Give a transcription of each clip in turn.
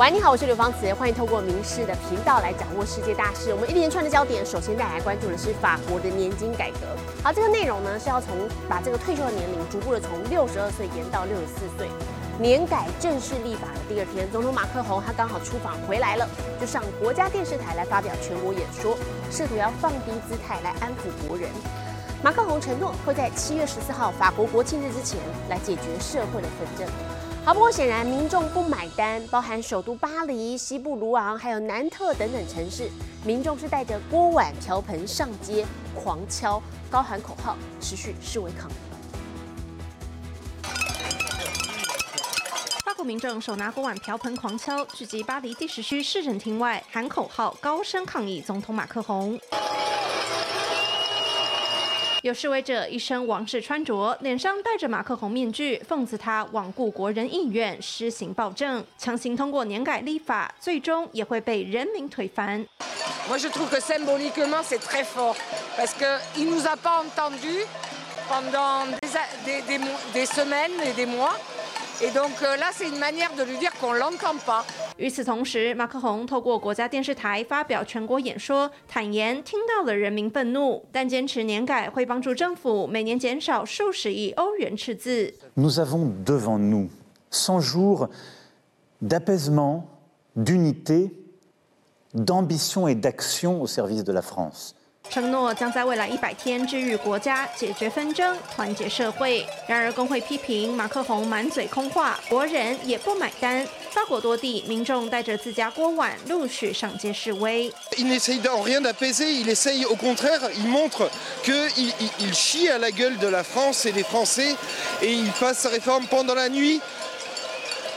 喂，你好，我是刘芳慈，欢迎透过民视的频道来掌握世界大事。我们一连串的焦点，首先带来关注的是法国的年金改革。好，这个内容呢是要从把这个退休的年龄逐步的从六十二岁延到六十四岁。年改正式立法的第二天，总统马克宏他刚好出访回来了，就上国家电视台来发表全国演说，试图要放低姿态来安抚国人。马克宏承诺会在七月十四号法国国庆日之前来解决社会的纷争。好，不过显然民众不买单，包含首都巴黎、西部卢昂，还有南特等等城市，民众是带着锅碗瓢盆上街狂敲，高喊口号，持续示威抗议。法国民众手拿锅碗瓢盆狂敲，聚集巴黎第十区市政厅外，喊口号，高声抗议总统马克宏。有示威者一身王室穿着，脸上戴着马克红面具，讽刺他罔顾国人意愿，施行暴政，强行通过年改立法，最终也会被人民推翻。et donc là c'est une manière de lui dire qu'on l'entend pas. 与此同时，马克宏透过国家电视台发表全国演说，坦言听到了人民愤怒，但坚持年改会帮助政府每年减少数十亿欧元赤字。Nous avons devant nous 100 jours d'apaisement, d'unité, d'ambition et d'action au service de la France. 承诺将在未来一百天治愈国家、解决纷争、团结社会。然而，工会批评马克宏满嘴空话，国人也不买单。法国多地民众带着自家锅碗陆续上街示威。Il n'essaye en rien d'apaiser, il essaye au contraire, il montre qu'il il chie à la gueule de la France et des Français et il passe sa réforme pendant la nuit.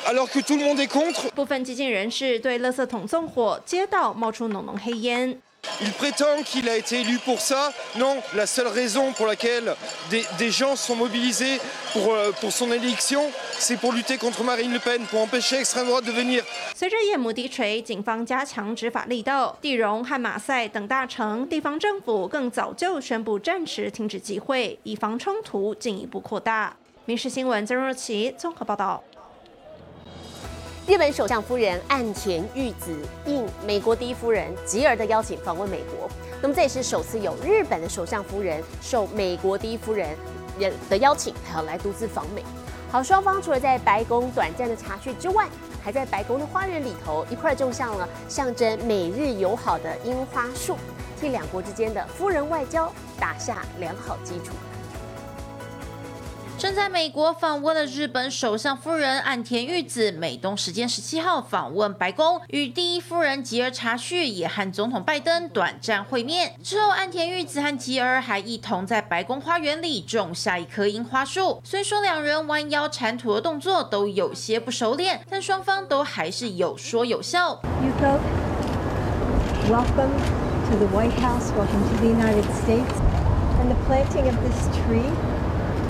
Alors que tout le monde est contre. 部分激进人士对垃圾桶纵火，街道冒出浓浓黑烟。Il prétend qu'il a été élu pour ça. Non, la seule raison pour laquelle des, des gens sont mobilisés pour, pour son élection, c'est pour lutter contre Marine Le Pen, pour empêcher l'extrême droite de venir. 随着夜幕低垂，警方加强执法力道，地荣和马赛等大城地方政府更早就宣布暂时停止集会，以防冲突进一步扩大。民事新闻曾若琪综合报道。日本首相夫人岸田裕子应美国第一夫人吉尔的邀请访问美国，那么这也是首次有日本的首相夫人受美国第一夫人的邀请，还要来独自访美。好，双方除了在白宫短暂的茶叙之外，还在白宫的花园里头一块种上了象征美日友好的樱花树，替两国之间的夫人外交打下良好基础。正在美国访问的日本首相夫人岸田玉子，美东时间十七号访问白宫，与第一夫人吉尔查叙也和总统拜登短暂会面。之后，岸田玉子和吉尔还一同在白宫花园里种下一棵樱花树。虽说两人弯腰铲土的动作都有些不熟练，但双方都还是有说有笑。Yuko, welcome to the White House. Welcome to the United States. And the planting of this tree.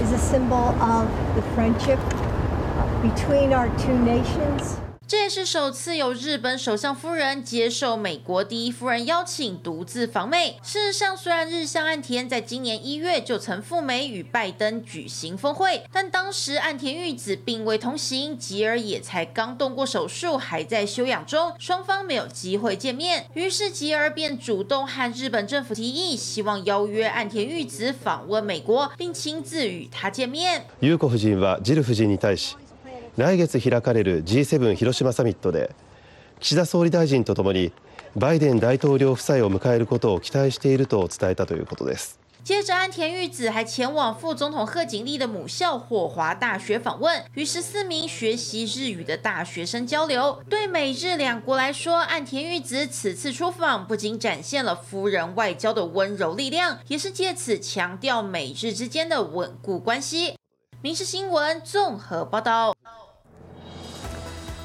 Is a symbol of the friendship between our two nations. 这也是首次有日本首相夫人接受美国第一夫人邀请独自访美。事实上，虽然日向岸田在今年一月就曾赴美与拜登举行峰会，但当时岸田裕子并未同行，吉尔也才刚动过手术，还在休养中，双方没有机会见面。于是吉尔便主动和日本政府提议，希望邀约岸田裕子访问美国，并亲自与他见面。裕子夫人はジル夫人に対し。 来月開かれる G7 広島サミットで岸田総理大臣とともにバイデン大統領夫妻を迎えることを期待していると伝えたということです。接着，安田裕子还前往副总统贺锦丽的母校霍华大学访问，与十四名学习日语的大学生交流。对美日两国来说，安田裕子此次出访不仅展现了夫人外交的温柔力量，也是借此强调美日之间的稳固关系。民事新闻综合报道。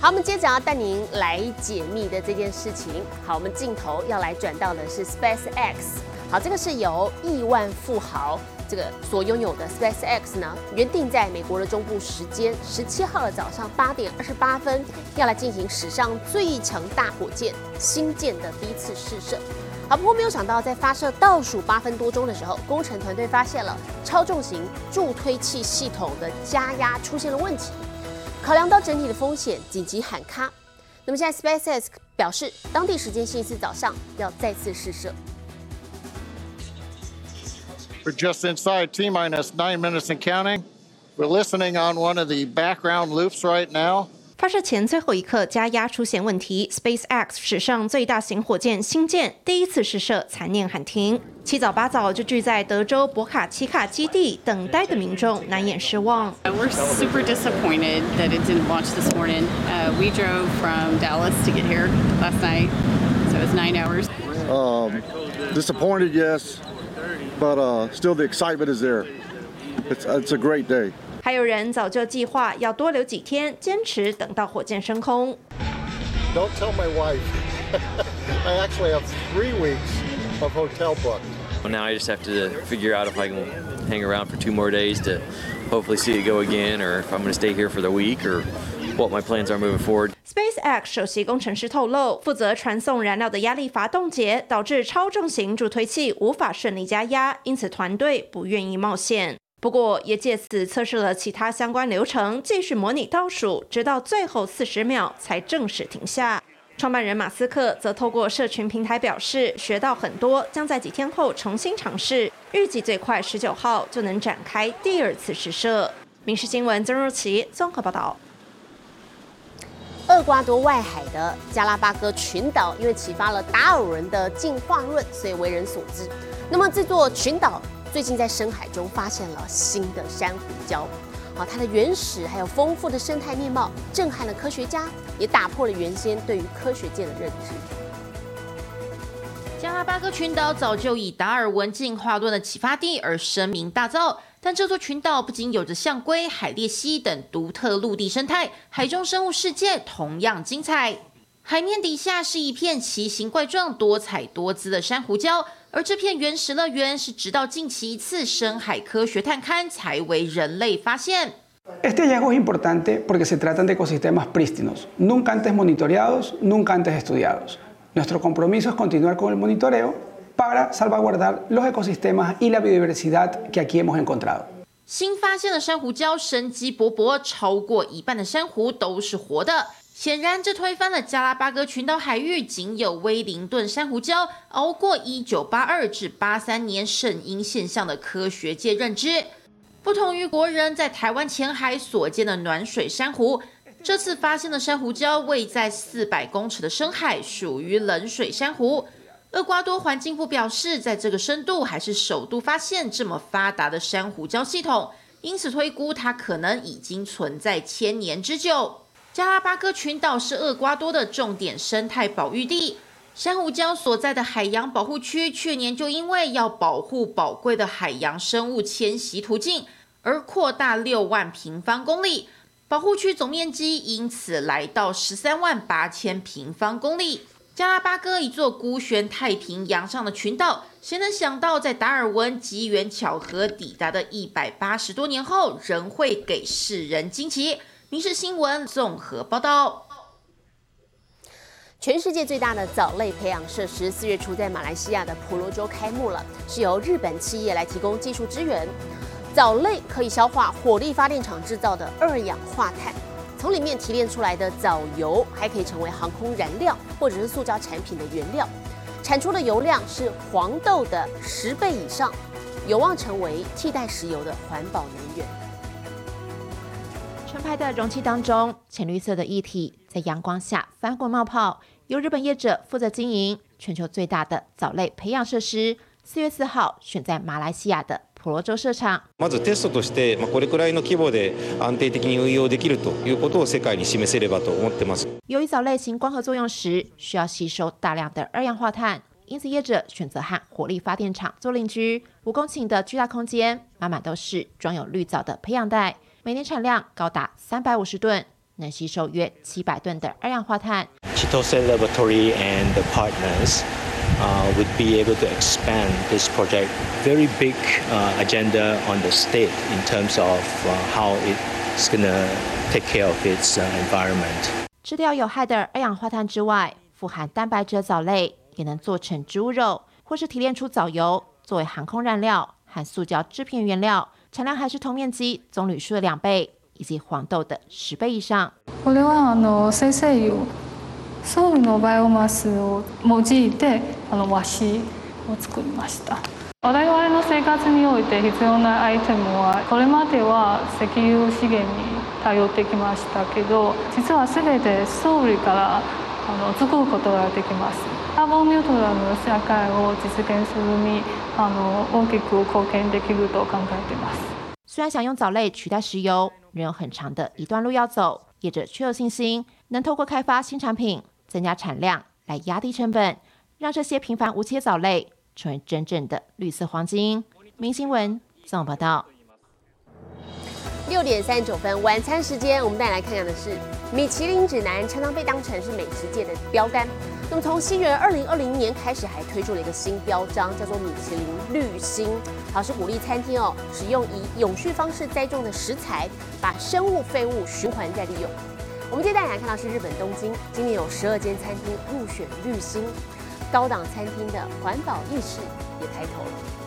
好，我们接着要带您来解密的这件事情。好，我们镜头要来转到的是 SpaceX。好，这个是由亿万富豪这个所拥有的 SpaceX 呢，原定在美国的中部时间十七号的早上八点二十八分，要来进行史上最强大火箭新建的第一次试射。好，不过没有想到，在发射倒数八分多钟的时候，工程团队发现了超重型助推器系统的加压出现了问题。考量到整体的风险，紧急喊卡。 那么现在 SpaceX 表示，当地时间星期四早上要再次试射。We're just inside T minus nine minutes and counting. We're listening on one of the background loops right now. 发射前最后一刻加压出现问题，SpaceX 史上最大型火箭星舰第一次试射残念喊停。七早八早就聚在德州博卡奇卡基地等待的民众难掩失望。We're super disappointed that it didn't launch this morning. Uh, we drove from Dallas to get here last night, so it's nine hours. Um, disappointed, yes, but uh, still the excitement is there. It's, it's a great day. 还有人早就计划要多留几天，坚持等到火箭升空。Don't tell my wife. I actually have three weeks of hotel booked. Now I just have to figure out if I can hang around for two more days to hopefully see it go again, or if I'm going to stay here for the week, or what my plans are moving forward. SpaceX 首席工程师透露，负责传送燃料的压力阀冻结，导致超重型助推器无法顺利加压，因此团队不愿意冒险。不过，也借此测试了其他相关流程，继续模拟倒数，直到最后四十秒才正式停下。创办人马斯克则透过社群平台表示，学到很多，将在几天后重新尝试，预计最快十九号就能展开第二次试射。《民事新闻》曾若琪综合报道。厄瓜多外海的加拉巴哥群岛，因为启发了达尔文的进化论，所以为人所知。那么这座群岛。最近在深海中发现了新的珊瑚礁，好，它的原始还有丰富的生态面貌，震撼了科学家，也打破了原先对于科学界的认知。加拉巴哥群岛早就以达尔文进化论的启发地而声名大噪，但这座群岛不仅有着象龟、海鬣蜥等独特陆地生态，海中生物世界同样精彩。海面底下是一片奇形怪状、多彩多姿的珊瑚礁。而这片原始乐园是直到近期一次深海科学探勘才为人类发现。Este hallazgo es importante porque se tratan de ecosistemas prístinos, nunca antes monitoreados, nunca antes estudiados. Nuestro compromiso es continuar con el monitoreo para salvaguardar los ecosistemas y la biodiversidad que aquí hemos encontrado. 新发现的珊瑚礁生机勃勃，超过一半的珊瑚都是活的。显然，这推翻了加拉巴哥群岛海域仅有威灵顿珊瑚礁熬过1982至83年圣婴现象的科学界认知。不同于国人在台湾浅海所见的暖水珊瑚，这次发现的珊瑚礁位在400公尺的深海，属于冷水珊瑚。厄瓜多环境部表示，在这个深度还是首度发现这么发达的珊瑚礁系统，因此推估它可能已经存在千年之久。加拉巴哥群岛是厄瓜多的重点生态保育地，珊瑚礁所在的海洋保护区去年就因为要保护宝贵的海洋生物迁徙途径而扩大六万平方公里，保护区总面积因此来到十三万八千平方公里。加拉巴哥一座孤悬太平洋上的群岛，谁能想到在达尔文机缘巧合抵达的一百八十多年后，仍会给世人惊奇？民事新闻综合报道：全世界最大的藻类培养设施四月初在马来西亚的婆罗洲开幕了，是由日本企业来提供技术支援。藻类可以消化火力发电厂制造的二氧化碳，从里面提炼出来的藻油还可以成为航空燃料或者是塑胶产品的原料，产出的油量是黄豆的十倍以上，有望成为替代石油的环保能源。纯白的容器当中，浅绿色的液体在阳光下翻滚冒泡。由日本业者负责经营，全球最大的藻类培养设施，四月四号选在马来西亚的婆罗洲设厂。まずテストとして、まこれくらいの規模で安定的に運用できるということを世界に示せればと思ってます。由于藻类型光合作用时需要吸收大量的二氧化碳，因此业者选择和火力发电厂做邻居。五公顷的巨大空间，满满都是装有绿藻的培养袋。 每年产量高达三百五十吨，能吸收约七百吨的二氧化碳。Chitose Laboratory and the partners uh, would be able to expand this project very big uh, agenda on the state in terms of uh, how it's going to take care of its uh, environment. 吃掉有害的二氧化碳之外，富含蛋白质的藻类也能做成植物肉，或是提炼出藻油作为航空燃料和塑胶制片原料。产量还是同面积棕树的两倍，以及黄豆的十倍以上。これはあの先生成油ソウルのバイオマスを用いてあの和紙を作りました我々の生活において必要なアイテムはこれまでは石油資源に頼ってきましたけど実は全てソウルからあの作ることができますカーボンニュートラルの社会を実現するにあの大きく貢献できると考えています虽然想用藻类取代石油，仍有很长的一段路要走。业者却有信心，能透过开发新产品、增加产量，来压低成本，让这些平凡无奇的藻类成为真正的绿色黄金。明新闻综合报道。六点三十九分，晚餐时间，我们带你来看看的是米其林指南，常常被当成是美食界的标杆。 那么从新元二零二零年开始，还推出了一个新标章，叫做米其林绿星，好是鼓励餐厅哦，使用以永续方式栽种的食材，把生物废物循环再利用。我们接下来看到是日本东京，今年有十二间餐厅入选绿星，高档餐厅的环保意识也抬头了。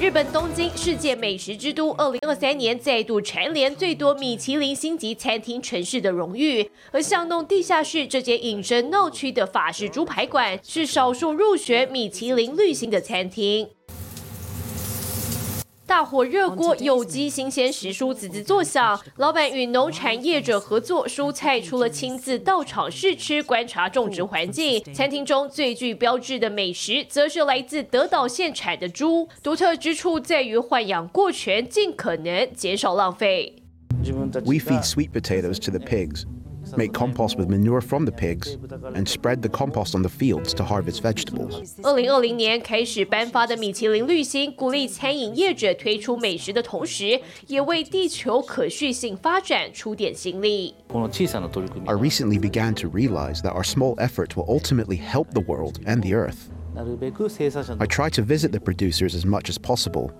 日本东京世界美食之都，二零二三年再度蝉联最多米其林星级餐厅城市的荣誉。而巷弄地下室这间隐身闹区的法式猪排馆，是少数入选米其林绿星的餐厅。大火热锅，有机新鲜时蔬滋滋作响。老板与农产业者合作，蔬菜除了亲自到场试吃、观察种植环境，餐厅中最具标志的美食，则是来自德岛县产的猪。独特之处在于豢养过全，尽可能减少浪费。We feed sweet potatoes to the pigs. make compost with manure from the pigs, and spread the compost on the fields to harvest vegetables. 二零二零年开始颁发的米其林绿星，鼓励餐饮业者推出美食的同时，也为地球可续性发展出点心力。I recently began to realize that our small effort will ultimately help the world and the earth. I try to visit the producers as much as possible.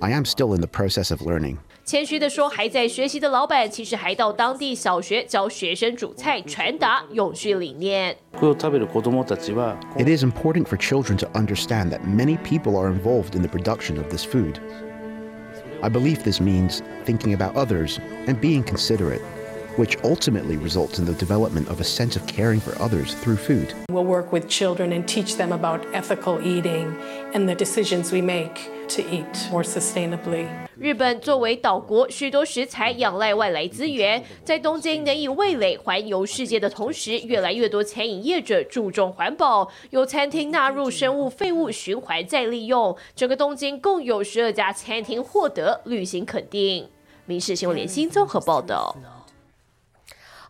I am still in the process of learning. 谦虚的说，还在学习的老板，其实还到当地小学教学生煮菜，传达永续理念。It is important for children to understand that many people are involved in the production of this food. I believe this means thinking about others and being considerate, which ultimately results in the development of a sense of caring for others through food. We'll work with children and teach them about ethical eating and the decisions we make To eat more sustainably. 日本作为岛国，许多食材仰赖外来资源。在东京能以味蕾环游世界的同时，越来越多餐饮业者注重环保，有餐厅纳入生物废物循环再利用。整个东京共有十二家餐厅获得旅行肯定。民事新闻联新综合报道。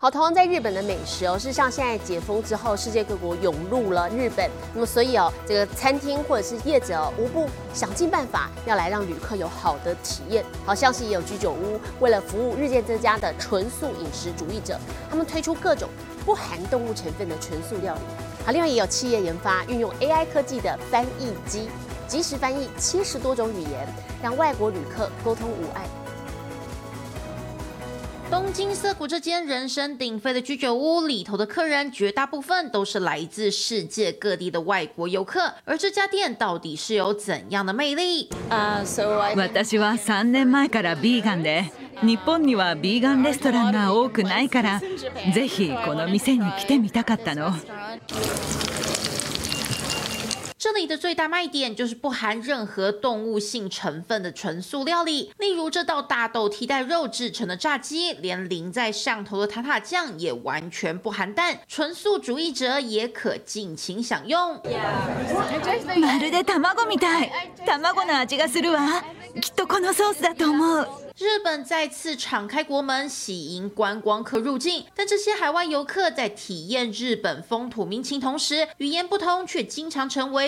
好，同样在日本的美食哦，是像现在解封之后，世界各国涌入了日本，那么所以哦，这个餐厅或者是业者哦，无不想尽办法要来让旅客有好的体验。好像是也有居酒屋，为了服务日渐增加的纯素饮食主义者，他们推出各种不含动物成分的纯素料理。好，另外也有企业研发运用 AI 科技的翻译机，即时翻译七十多种语言，让外国旅客沟通无碍。东京涩谷这间人声鼎沸的居酒屋里头的客人，绝大部分都是来自世界各地的外国游客。而这家店到底是有怎样的魅力？私は3年前からビーガンで、日本にはビーガンレストランが多くないから、ぜひこの店に来てみたかったの。 这里的最大卖点就是不含任何动物性成分的纯素料理，例如这道大豆替代肉制成的炸鸡，连淋在上头的塔塔酱也完全不含蛋，纯素主义者也可尽情享用。まるで卵みたい、卵の味がするわ。きっとこのソースだと思う。日本再次敞开国门，喜迎观光客入境。但这些海外游客在体验日本风土民情同时，语言不通却经常成为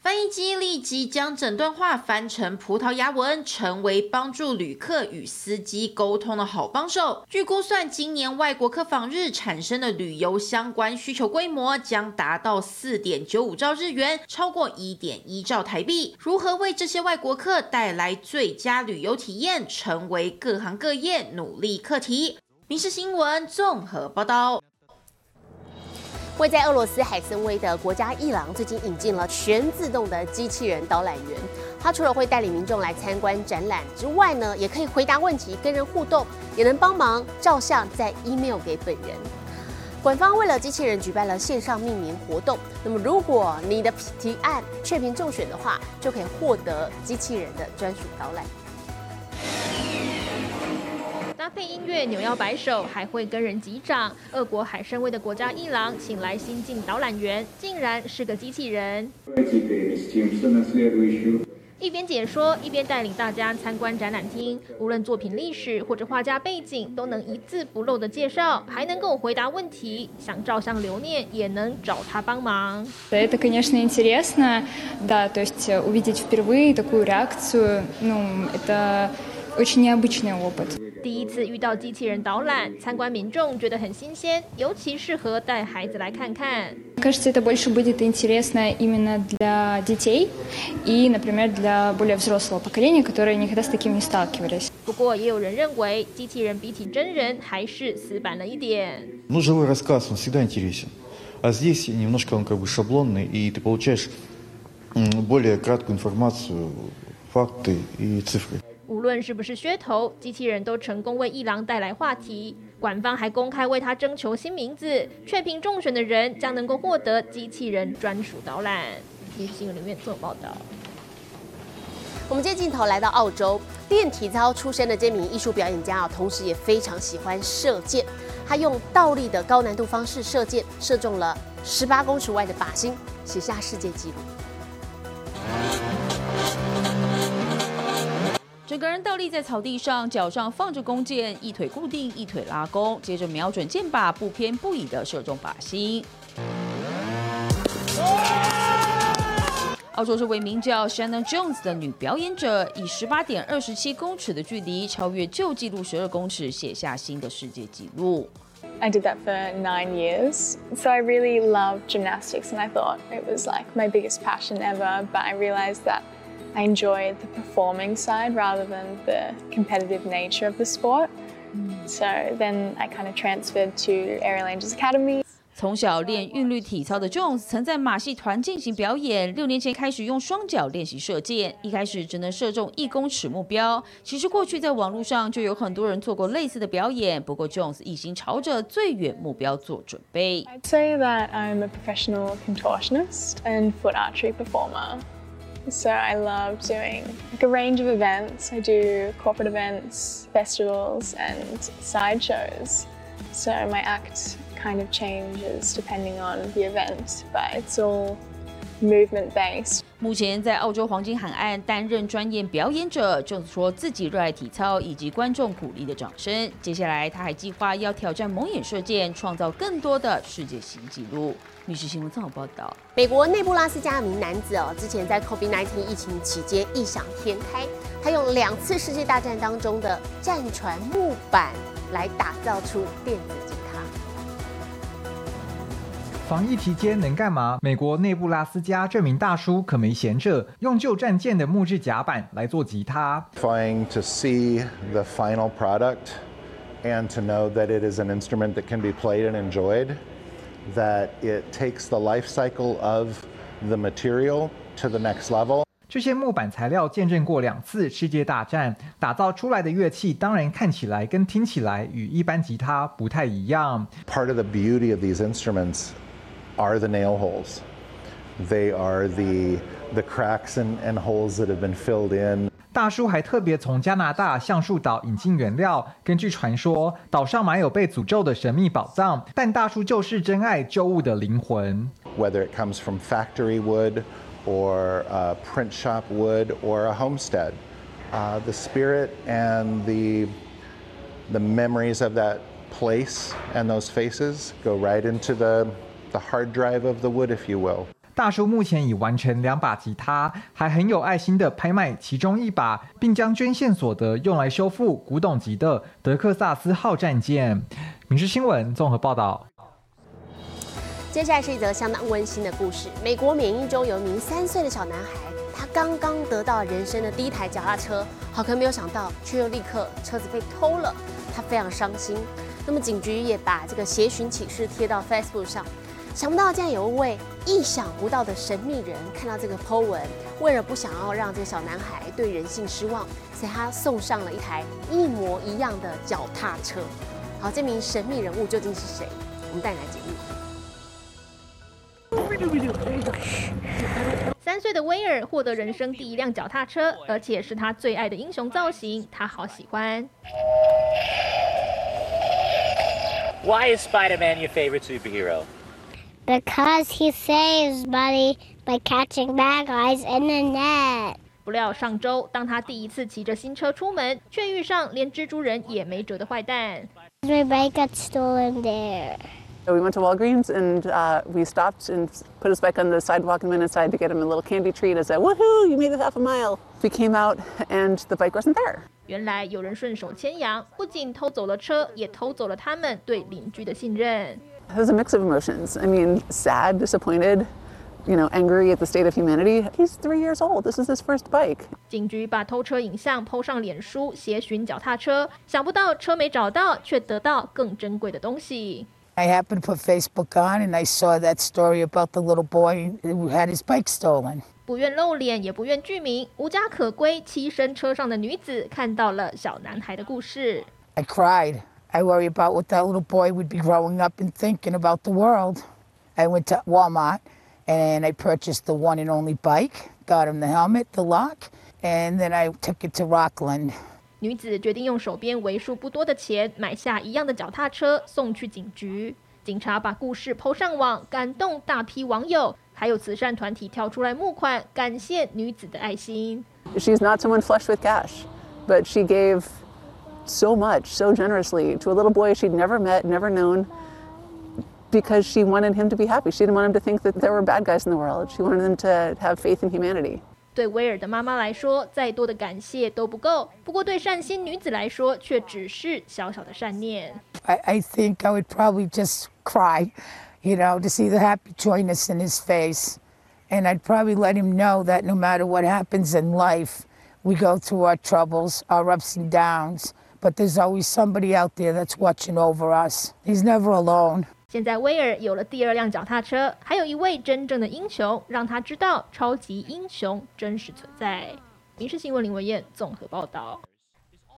翻译机立即将整段话翻成葡萄牙文，成为帮助旅客与司机沟通的好帮手。据估算，今年外国客访日产生的旅游相关需求规模将达到四点九五兆日元，超过一点一兆台币。如何为这些外国客带来最佳旅游体验，成为各行各业努力课题。民事新闻综合报道。位在俄罗斯海参崴的国家艺廊最近引进了全自动的机器人导览员。它除了会带领民众来参观展览之外呢，也可以回答问题、跟人互动，也能帮忙照相、再 email 给本人。官方为了机器人举办了线上命名活动。那么，如果你的提案确评中选的话，就可以获得机器人的专属导览。搭配音乐扭腰摆手，还会跟人击掌。俄国海参崴的国家艺廊请来新晋导览员，竟然是个机器人。一边解说，一边带领大家参观展览厅。无论作品历史或者画家背景，都能一字不漏的介绍，还能够回答问题。想照相留念，也能找他帮忙。Это, конечно, интересно, да, то есть увидеть впервые такую реакцию, ну, это очень необычный опыт. 第一次遇到机器人导览，参观民众觉得很新鲜，尤其适合带孩子来看看。Кажется, это больше будет интересно именно для детей и, например, для более взрослого поколения, которые никогда с таким не сталкивались. 不过，也有人认为机器人比起真人还是死板了一点。Ну, живой рассказ, он всегда интересен. А здесь немножко он как бы шаблонный, и ты получаешь более краткую информацию, факты и цифры. 无论是不是噱头，机器人都成功为一郎带来话题。官方还公开为他征求新名字，确评中选的人将能够获得机器人专属导览。《新闻》里面做报道。我们接镜头来到澳洲，练体操出身的这名艺术表演家啊，同时也非常喜欢射箭。他用倒立的高难度方式射箭，射中了十八公尺外的靶心，写下世界纪录。整个人倒立在草地上，脚上放着弓箭，一腿固定，一腿拉弓，接着瞄准箭靶，不偏不倚的射中靶心。澳洲这位名叫 Shannon Jones 的女表演者，以十八点二十七公尺的距离超越旧纪录十二公尺，写下新的世界纪录。I did that for nine years. So I really loved gymnastics and I thought it was like my biggest passion ever, but I realized that I enjoyed the performing side rather than the competitive nature of the sport. So then I kind of transferred to Aerial Angels Academy. 从小练韵律体操的 Jones 曾在马戏团进行表演，六年前开始用双脚练习射箭，一开始只能射中一公尺目标。其实过去在网络上就有很多人做过类似的表演，不过 Jones 一心朝着最远目标做准备。I'd say that I'm a professional contortionist and foot archery performer. So I love doing like a range of events. I do corporate events, festivals, and sideshows. So my act kind of changes depending on the event, but it's all movement based. 目前在澳洲黄金海岸担任专业表演者，正说自己热爱体操以及观众鼓励的掌声。接下来他还计划要挑战蒙眼射箭，创造更多的世界新纪录。 女士新闻综合报道：美国内布拉斯加名男子哦，之前在 COVID-19 疫情期间异想天开，他用两次世界大战当中的战船木板来打造出电子吉他。防疫期间能干嘛？美国内布拉斯加这名大叔可没闲着，用旧战舰的木质甲板来做吉他。Trying to see the final product and to know that it is an instrument that can be played and enjoyed, that it takes the life cycle of the material to the next level. 这些木板材料见证过两次世界大战，打造出来的乐器当然看起来跟听起来与一般吉他不太一样。Part of the beauty of these instruments are the nail holes. They are the the cracks and, and holes that have been filled in. 大叔还特别从加拿大橡树岛引进原料。根据传说，岛上埋有被诅咒的神秘宝藏，但大叔就是真爱旧物的灵魂。Whether it comes from factory wood or uh, print shop wood or a homestead, uh, the spirit and the the memories of that place and those faces go right into the the hard drive of the wood, if you will. 大叔目前已完成两把吉他，还很有爱心的拍卖其中一把，并将捐献所得用来修复古董级的德克萨斯号战舰。《民事新闻》综合报道。接下来是一则相当温馨的故事。美国缅因州有一名三岁的小男孩，他刚刚得到人生的第一台脚踏车，好可没有想到，却又立刻车子被偷了，他非常伤心。那么警局也把这个协寻启事贴到 Facebook 上。想不到竟然有一位意想不到的神秘人看到这个 Po 文，为了不想要让这个小男孩对人性失望，所以他送上了一台一模一样的脚踏车。好，这名神秘人物究竟是谁？我们带你来解密。三岁的威尔获得人生第一辆脚踏车，而且是他最爱的英雄造型，他好喜欢。Why is Spider-Man your favorite superhero? Because he saves money by catching bad guys in the net. 不料上周，当他第一次骑着新车出门，却遇上连蜘蛛人也没辙的坏蛋。My bike got stolen there. We went to Walgreens and uh, we stopped and put his bike on the sidewalk and went inside to get him a little candy treat as a woohoo, you made it half a mile. We came out and the bike wasn't there. 原来有人顺手牵羊，不仅偷走了车，也偷走了他们对邻居的信任。 it was a mix of emotions. I mean, sad, disappointed, you know, angry at the state of humanity. He's three years old. This is his first bike. 警局把偷车影像 PO 上脸书，协寻脚踏车。想不到车没找到，却得到更珍贵的东西。I happened to put Facebook on, and I saw that story about the little boy who had his bike stolen. 不愿露脸，也不愿具名，无家可归，栖身车上的女子看到了小男孩的故事。I cried. I worry about what that little boy would be growing up and thinking about the world. I went to Walmart and I purchased the one and only bike, got him the helmet, the lock, and then I took it to Rockland. 女子决定用手边为数不多的钱买下一样的脚踏车，送去警局。警察把故事抛上网，感动大批网友，还有慈善团体跳出来募款，感谢女子的爱心。She's not someone flush with cash, but she gave so much, so generously to a little boy she'd never met, never known, because she wanted him to be happy. She didn't want him to think that there were bad guys in the world. She wanted him to have faith in humanity. 对威尔的妈妈来说，再多的感谢都不够。不过对善心女子来说，却只是小小的善念。I I think I would probably just cry, you know, to see the happy joyness in his face, and I'd probably let him know that no matter what happens in life, we go through our troubles, our ups and downs. But there's always somebody out there that's watching over us. He's never alone. 现在威尔有了第二辆脚踏车，还有一位真正的英雄，让他知道超级英雄真实存在。民事新闻林文燕综合报道。